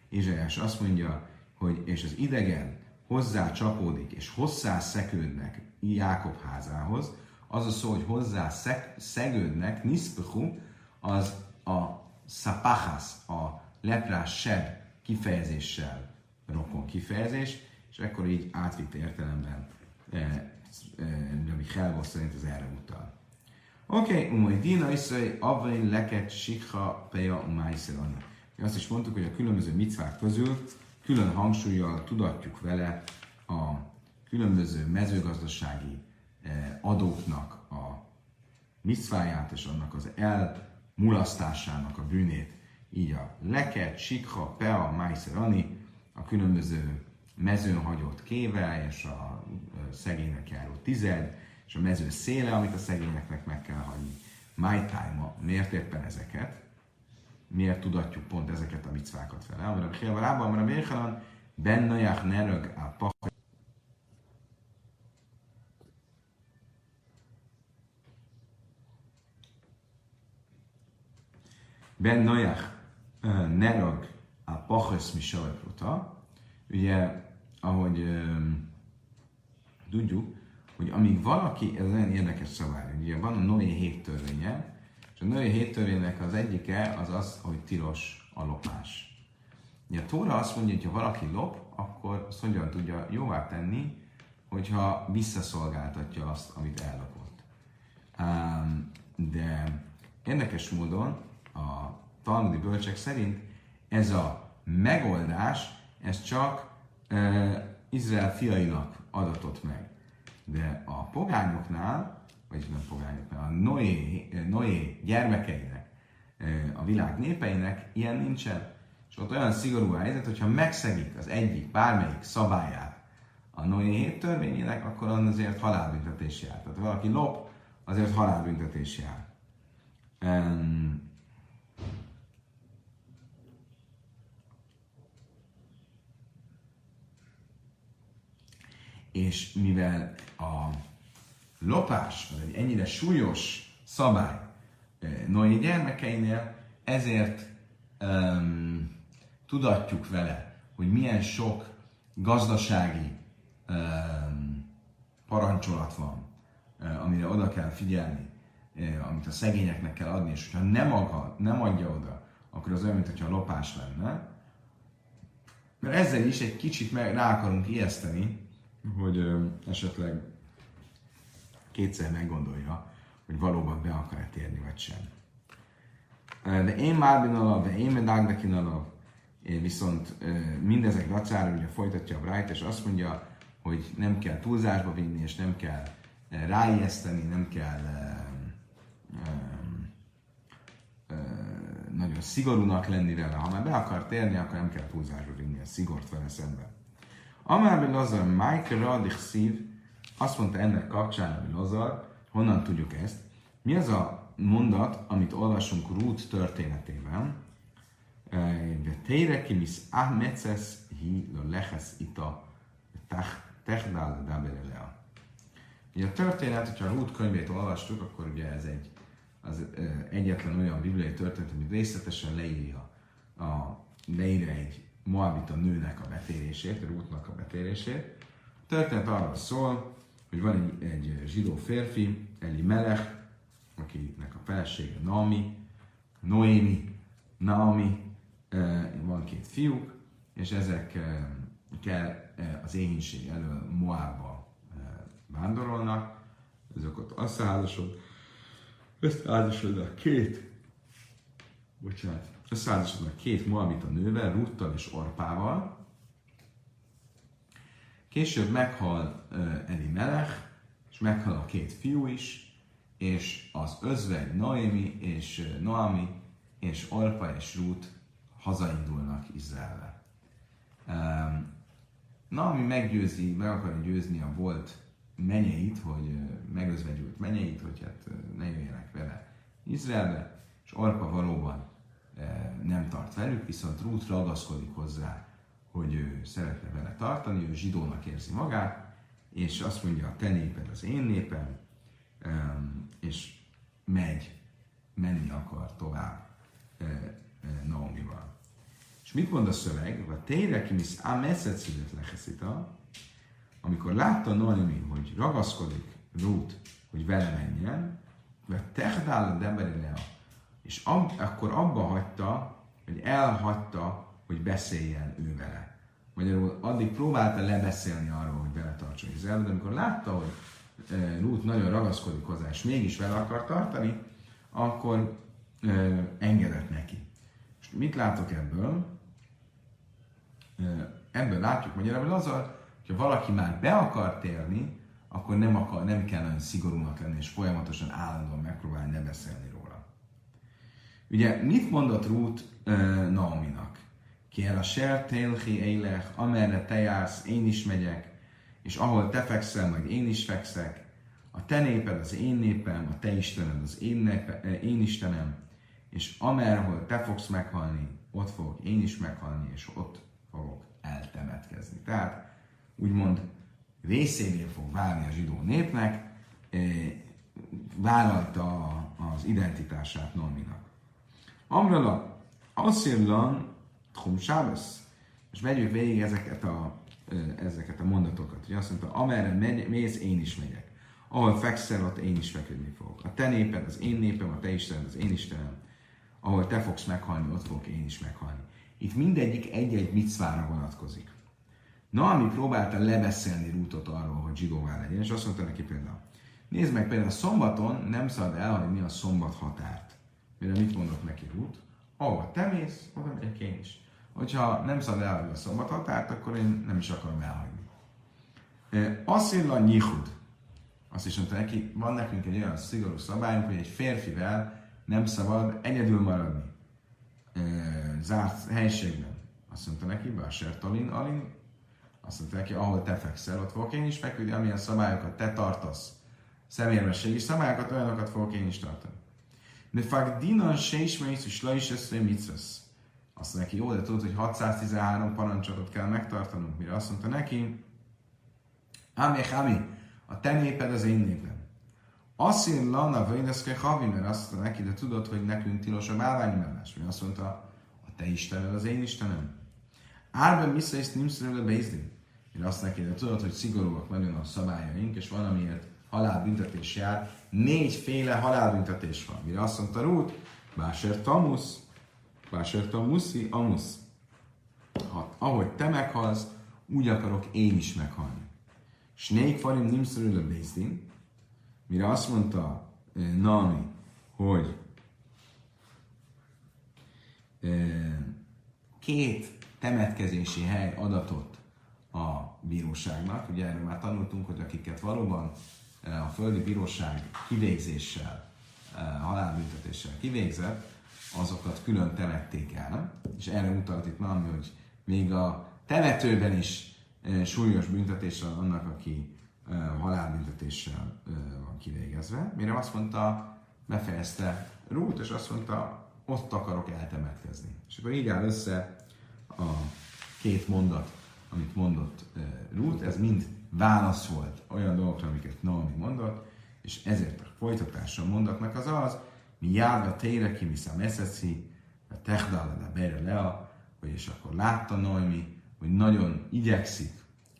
Ézsaiás azt mondja, hogy és az idegen hozzá csapódik, és hozzá szekődnek Jákob házához, az a szó, hogy hozzá szeg, szegődnek, niszpechu, az a szapachas, a leprás seb kifejezéssel rokon kifejezés, és akkor így átvitt értelemben e, e, Rabbi Helvos szerint az erre utal. Oké, okay, umai dina iszai, avain leket sikha peja. Mi azt is mondtuk, hogy a különböző micvák közül külön hangsúlyjal tudatjuk vele a különböző mezőgazdasági e, adóknak a micváját és annak az elmulasztásának a bűnét. Így a leket, sikha, pea, májszerani, a különböző mezőn hagyott kével, és a szegénynek járó tized, és a mező széle, amit a szegényeknek meg kell hagyni. My time miért éppen ezeket? Miért tudatjuk pont ezeket a micvákat vele? Amire Bchilva Rába, amire Bérhalan, Bennajach nerög a pach Ben Noach Nerag a Pachesz Misavepruta, ugye, ahogy tudjuk, hogy amíg valaki, ez nagyon érdekes szabály, ugye van a Noé hét törvénye, és a Noé hét törvénynek az egyike az az, hogy tilos a lopás. Ugye a Tóra azt mondja, hogy ha valaki lop, akkor azt hogyan tudja jóvá tenni, hogyha visszaszolgáltatja azt, amit ellopott. De érdekes módon a talmudi bölcsek szerint ez a megoldás, ez csak uh, Izrael fiainak adatott meg. De a pogányoknál, vagyis nem pogányoknál, a Noé, Noé gyermekeinek, a világ népeinek ilyen nincsen. És ott olyan szigorú a helyzet, hogyha megszegik az egyik, bármelyik szabályát a Noé hét törvényének, akkor azért halálbüntetés jár. Tehát valaki lop, azért halálbüntetés jár. Um, és mivel a lopás az egy ennyire súlyos szabály eh, Noé gyermekeinél, ezért um, tudatjuk vele, hogy milyen sok gazdasági um, parancsolat van, uh, amire oda kell figyelni, uh, amit a szegényeknek kell adni, és ha nem, akar, nem adja oda, akkor az olyan, mintha lopás lenne. Mert ezzel is egy kicsit meg, rá akarunk ijeszteni, hogy esetleg kétszer meggondolja, hogy valóban be akar-e térni, vagy sem. De én már binalav, de én medágdekin alav, viszont mindezek dacára ugye folytatja a Bright, és azt mondja, hogy nem kell túlzásba vinni, és nem kell ráijeszteni, nem kell nagyon szigorúnak lenni vele. Ha már be akar térni, akkor nem kell túlzásba vinni a szigort vele szemben. Amár Lazar, Mike Radich szív, azt mondta ennek kapcsán, hogy Lazar, honnan tudjuk ezt? Mi az a mondat, amit olvasunk Ruth történetében? De teire kimis ahmeces hi lo leches ita techdál dabelelea. Ugye a történet, hogyha Ruth könyvét olvastuk, akkor ugye ez egy az egyetlen olyan bibliai történet, ami részletesen leírja a, leírja egy Moabita nőnek a betérését, Ruthnak a betérését. A történet arról szól, hogy van egy, egy zsidó férfi, Eli Melech, akinek a felesége Naomi, Noémi, Naomi, van két fiúk, és ezek kell az éhínség elől Moabba vándorolnak, ezek ott összeházasod, összeházasodnak két, bocsánat, összeházasodnak két Moabita nővel, Ruttal és Orpával, Később meghal Eli Melech, és meghal a két fiú is, és az özvegy Noémi és Noami és Orpa és Ruth hazaindulnak Izraelbe. Naomi meggyőzi, meg akarja győzni a volt menyeit, hogy megözvegyült menyeit, hogy hát ne jöjjenek vele Izraelbe, és Orpa valóban nem tart velük, viszont Ruth ragaszkodik hozzá, hogy ő szeretne vele tartani, ő zsidónak érzi magát, és azt mondja, a te néped az én népem, és megy, menni akar tovább Naomival. És mit mond a szöveg? A tényleg kimisz a messzetszidet leheszita, amikor látta Naomi, hogy ragaszkodik Ruth, hogy vele menjen, vagy tehdál a és ab, akkor abba hagyta, hogy elhagyta hogy beszéljen ő vele. Magyarul addig próbálta lebeszélni arról, hogy vele tartson Izrael, de amikor látta, hogy e, Ruth nagyon ragaszkodik hozzá, és mégis vele akar tartani, akkor e, engedett neki. És mit látok ebből? E, ebből látjuk magyarul azzal, hogyha valaki már be akar térni, akkor nem, akar, nem kell nagyon szigorúnak lenni, és folyamatosan állandóan megpróbálni ne beszélni róla. Ugye mit mondott Ruth Naominak? Ki el a sertélhi élech, amerre te jársz, én is megyek, és ahol te fekszel, majd én is fekszek. A te néped az én népem, a te Istened az én, népe, én Istenem, és amerhol te fogsz meghalni, ott fogok én is meghalni, és ott fogok eltemetkezni. Tehát úgymond részévé fog válni a zsidó népnek, eh, vállalta az identitását Nominak. Amrala, Asszirlan, Tchum Sábesz. És megyünk végig ezeket a, ezeket a mondatokat. Ugye azt mondta, amerre megy, mész, én is megyek. Ahol fekszel, ott én is feküdni fogok. A te néped az én népem, a te Istened az én Istenem. Ahol te fogsz meghalni, ott fogok én is meghalni. Itt mindegyik egy-egy micvára vonatkozik. Na, ami próbálta lebeszélni Rútot arról, hogy zsidóvá legyen, és azt mondta neki például, nézd meg például a szombaton nem szabad elhagyni a szombat határt. Mire mit mondott neki Rút? Ahova te mész, oda megyek én is. Hogyha nem szabad elhagyni a szombat határt, akkor én nem is akarom elhagyni. Asszilla nyihud. Azt is mondta neki, van nekünk egy olyan szigorú szabályunk, hogy egy férfivel nem szabad egyedül maradni zárt helységben. Azt mondta neki, Báser Talin, Alin, azt mondta neki, ahol te fekszel, ott fogok én is feküdni, amilyen szabályokat te tartasz. Szemérmességi szabályokat, olyanokat fogok én is tartani. De fakt dinan se ismersz, és le is eszre mitzvesz. Azt neki, jó, de tudod, hogy 613 parancsot kell megtartanunk. Mire azt mondta neki, Ami, Ami, a te néped az én népem. Asszín lana vöjdeszke havi, mert azt mondta neki, de tudod, hogy nekünk tilos a bálványmellás. Mire azt mondta, a te Istened az én Istenem. Árben vissza és nimszről beizdi. Én azt neki, de tudod, hogy szigorúak nagyon a szabályaink, és valamiért halálbüntetés jár. Négyféle halálbüntetés van. Mire azt mondta Ruth, Báser Tamusz, Báser Tamuszi, Amusz. Ha, ahogy te meghalsz, úgy akarok én is meghalni. Snék farim nimszörül a Bézdin, mire azt mondta eh, Nami, hogy eh, két temetkezési hely adatot a bíróságnak. Ugye erről már tanultunk, hogy akiket valóban eh, a földi bíróság kivégzéssel, halálbüntetéssel kivégzett, azokat külön temették el. És erre utalt itt valami, hogy még a temetőben is súlyos büntetés van annak, aki halálbüntetéssel van kivégezve. Mire azt mondta, befejezte Rút, és azt mondta, ott akarok eltemetkezni. És akkor így áll össze a két mondat, amit mondott Ruth, ez mind válasz volt olyan dolgokra, amiket Naomi mondott, és ezért a folytatása a mondatnak az az, mi járva tére ki, misza meszeci, a techdala de bere lea, hogy és akkor látta Naomi, hogy nagyon igyekszik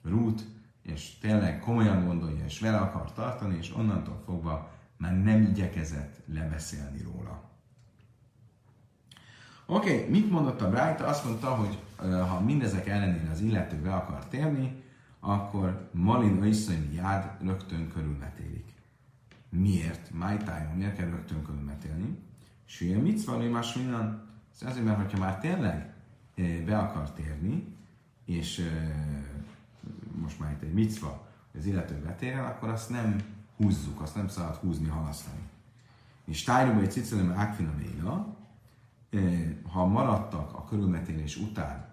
Ruth, és tényleg komolyan gondolja, és vele akar tartani, és onnantól fogva már nem igyekezett lebeszélni róla. Oké, okay, mit mondott a Brájta? Azt mondta, hogy ha mindezek ellenére az illető be akar térni, akkor Malin Iszony Jád rögtön körülmetélik. Miért? Májtájon miért kell rögtön körülmetélni? Sülye mit van, hogy más minden? Ez azért, mert ha már tényleg be akar térni, és most már itt egy micva, az illető betérjen, akkor azt nem húzzuk, azt nem szabad húzni, halasztani. És tájróba egy cicelem ákfina ha maradtak a körülmetélés után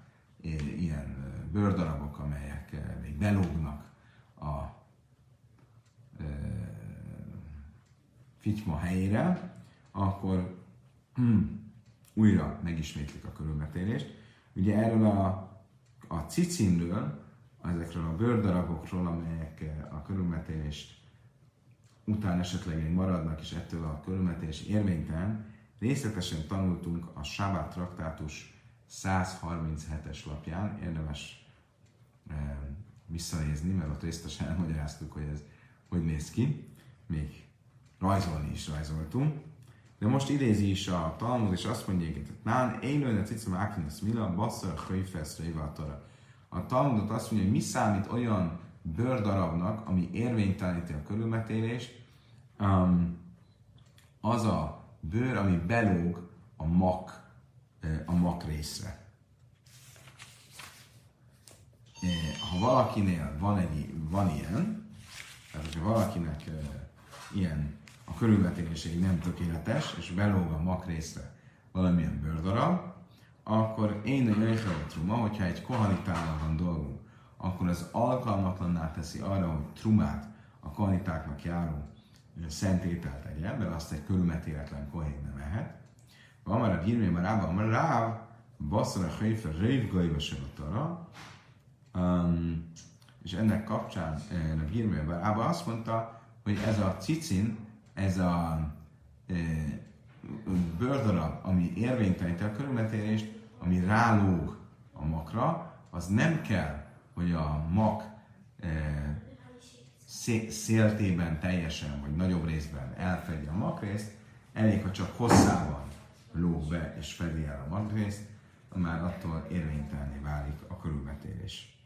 ilyen bőrdarabok, amelyek még belógnak a fityma helyére, akkor hmm, újra megismétlik a körülmetélést. Ugye erről a, a cicinről, ezekről a bőrdarabokról, amelyek a körülmetélést után esetleg még maradnak, és ettől a körülmetés érvénytelen, Részletesen tanultunk a Sábát traktátus 137-es lapján, érdemes e, visszanézni, mert ott részletesen elmagyaráztuk, hogy ez hogy néz ki. Még rajzolni is rajzoltunk. De most idézi is a Talmud, és azt mondja, hogy nán élőne cicam ákinusz mila, basszar a hőfeszre A Talmudot azt mondja, hogy mi számít olyan bőrdarabnak, ami érvényteleníti a körülmetélést, um, az a bőr, ami belóg a mak, a mak részre. Ha valakinél van, egy, van ilyen, tehát hogyha valakinek ilyen a körülvetélései nem tökéletes, és belóg a mak részre valamilyen bőrdarab, akkor én a truma, hogyha egy kohanitállal van dolgunk, akkor az alkalmatlanná teszi arra, hogy trumát a kohanitáknak járó szentételt tegyen, mert azt egy körülmetéletlen kohén nem ehet. Van már a gírmé, már rába, már ráv, basszara hajfa révgaiba segatara, um, és ennek kapcsán a gírmé, már rába azt mondta, hogy ez a cicin, ez a e, bőrdarab, ami érvényteleníti a körülmetélést, ami rálóg a makra, az nem kell, hogy a mak e, széltében teljesen, vagy nagyobb részben elfedje a makrészt, elég, ha csak hosszában lóg be és fedi el a makrészt, már attól érvénytelné válik a körülmetélés.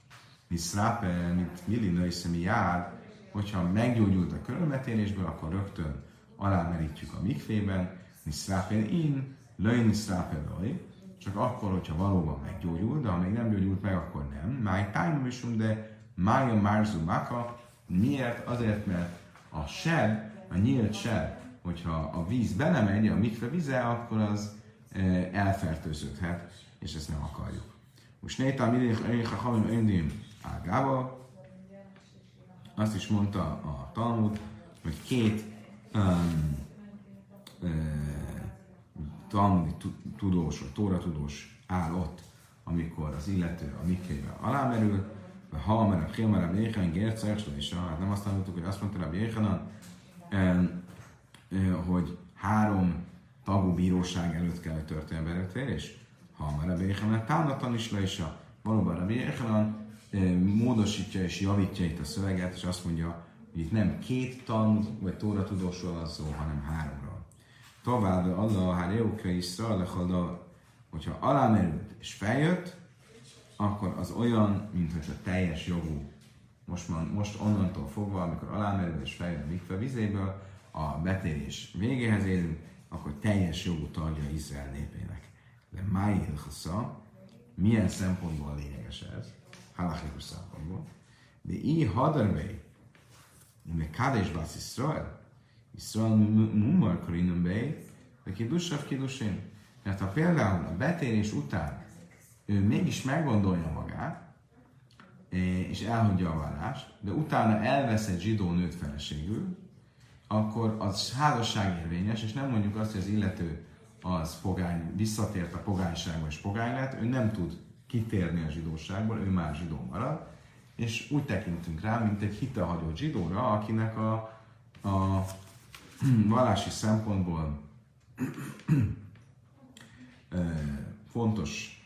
Mi szrápe, mint milli mi jár, hogyha meggyógyult a körülmetélésből, akkor rögtön alámerítjük a mikvében, mi szrápen in, löjni szrápen loj, csak akkor, hogyha valóban meggyógyul, de ha még nem gyógyult meg, akkor nem. Máj tájnom is, de mája márzu maka, Miért? Azért, mert a seb, a nyílt seb, hogyha a víz belemegy, a mikve vize, akkor az e, elfertőződhet, és ezt nem akarjuk. Most néta mindig a hamim öndim ágába, azt is mondta a Talmud, hogy két um, uh, talmudi tudós, vagy tóra tudós áll ott, amikor az illető a mikvébe alámerül, ha a Hilmar a Béhen Gerceg, és hát nem azt tanultuk, hogy azt mondta a Béhenan, hogy három tagú bíróság előtt kell, hogy történjen beretvérés. Ha a Béhenan támadtan is le is a valóban a Béhenan módosítja és javítja itt a szöveget, és azt mondja, hogy itt nem két tan vagy tóra tudósról van szó, hanem háromról. Tovább Allah, hát Jeukra Iszra, hogyha alámerült és feljött, akkor az olyan, mint hogy a teljes jogú. Most, most onnantól fogva, amikor alámerül és feljön a mikve vizéből, a betérés végéhez érünk, akkor teljes jogú tagja Izrael népének. De Máj Hilchasza, milyen szempontból lényeges ez? Halachikus szempontból. De i hadarvei, de Kádés Bász Israel, Israel Mumar Karinum Bey, de kidusav kidusin. Mert ha például a betérés után ő mégis meggondolja magát, és elhagyja a vallást, de utána elvesz egy zsidó nőt feleségül, akkor az házasság érvényes, és nem mondjuk azt, hogy az illető az pogány, visszatért a pogányságba és pogány lett, ő nem tud kitérni a zsidóságból, ő már zsidó marad, és úgy tekintünk rá, mint egy hitehagyott zsidóra, akinek a, a [clears throat] vallási szempontból [clears throat] fontos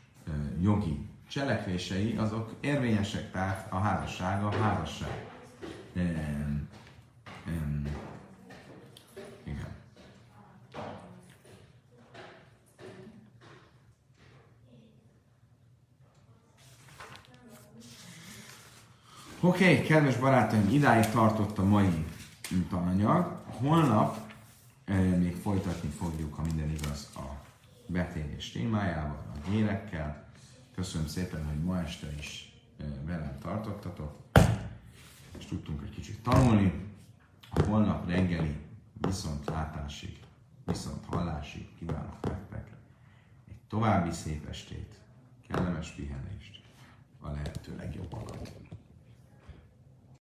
jogi cselekvései, azok érvényesek, tehát a házasság a házasság. Um, um, igen. Oké, okay, kedves barátaim, idáig tartott a mai tananyag. Holnap eh, még folytatni fogjuk, ha minden igaz, a betérés témájával, a gyérekkel. Köszönöm szépen, hogy ma este is velem tartottatok, és tudtunk egy kicsit tanulni. A holnap reggeli viszont látásig, viszont hallásig kívánok nektek egy további szép estét, kellemes pihenést, a lehető